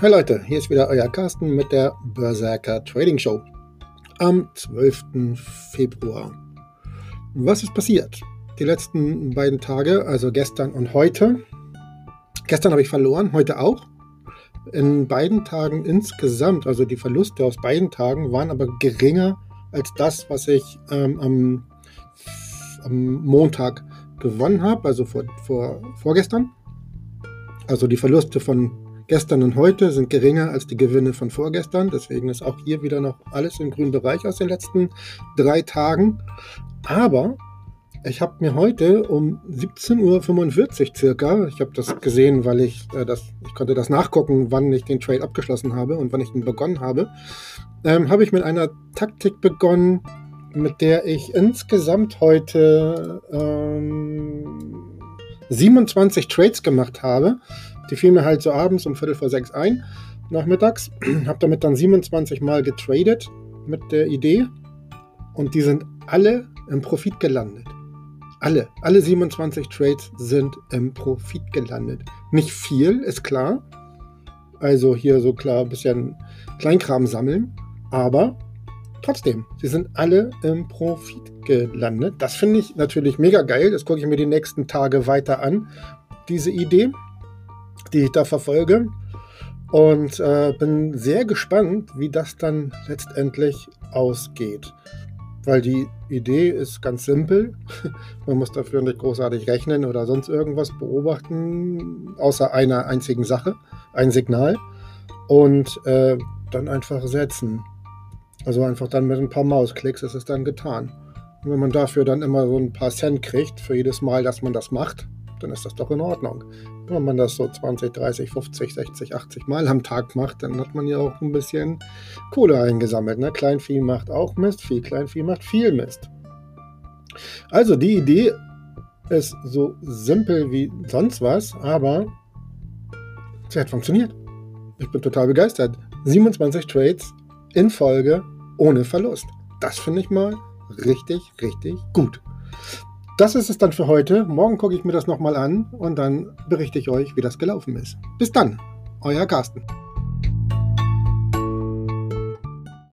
Hi Leute, hier ist wieder euer Carsten mit der Berserker Trading Show am 12. Februar. Was ist passiert? Die letzten beiden Tage, also gestern und heute. Gestern habe ich verloren, heute auch. In beiden Tagen insgesamt, also die Verluste aus beiden Tagen, waren aber geringer als das, was ich ähm, am, am, Montag gewonnen habe, also vor, vor, vorgestern. Also die Verluste von Gestern und heute sind geringer als die Gewinne von vorgestern. Deswegen ist auch hier wieder noch alles im grünen Bereich aus den letzten drei Tagen. Aber ich habe mir heute um 17.45 Uhr circa, ich habe das gesehen, weil ich äh, das, ich konnte das nachgucken, wann ich den Trade abgeschlossen habe und wann ich ihn begonnen habe, ähm, habe ich mit einer Taktik begonnen, mit der ich insgesamt heute ähm, 27 Trades gemacht habe. Die fiel mir halt so abends um Viertel vor sechs ein, nachmittags. Habe damit dann 27 Mal getradet mit der Idee. Und die sind alle im Profit gelandet. Alle, alle 27 Trades sind im Profit gelandet. Nicht viel, ist klar. Also hier so klar ein bisschen Kleinkram sammeln. Aber trotzdem, sie sind alle im Profit gelandet. Das finde ich natürlich mega geil. Das gucke ich mir die nächsten Tage weiter an. Diese Idee die ich da verfolge. Und äh, bin sehr gespannt, wie das dann letztendlich ausgeht. Weil die Idee ist ganz simpel. Man muss dafür nicht großartig rechnen oder sonst irgendwas beobachten, außer einer einzigen Sache, ein Signal. Und äh, dann einfach setzen. Also einfach dann mit ein paar Mausklicks ist es dann getan. Und wenn man dafür dann immer so ein paar Cent kriegt für jedes Mal, dass man das macht, dann ist das doch in Ordnung. Wenn man das so 20, 30, 50, 60, 80 Mal am Tag macht, dann hat man ja auch ein bisschen Kohle eingesammelt. Ne? Kleinvieh macht auch Mist, viel Kleinvieh macht viel Mist. Also die Idee ist so simpel wie sonst was, aber sie hat funktioniert. Ich bin total begeistert. 27 Trades in Folge ohne Verlust. Das finde ich mal richtig, richtig gut. Das ist es dann für heute. Morgen gucke ich mir das nochmal an und dann berichte ich euch, wie das gelaufen ist. Bis dann, euer Carsten.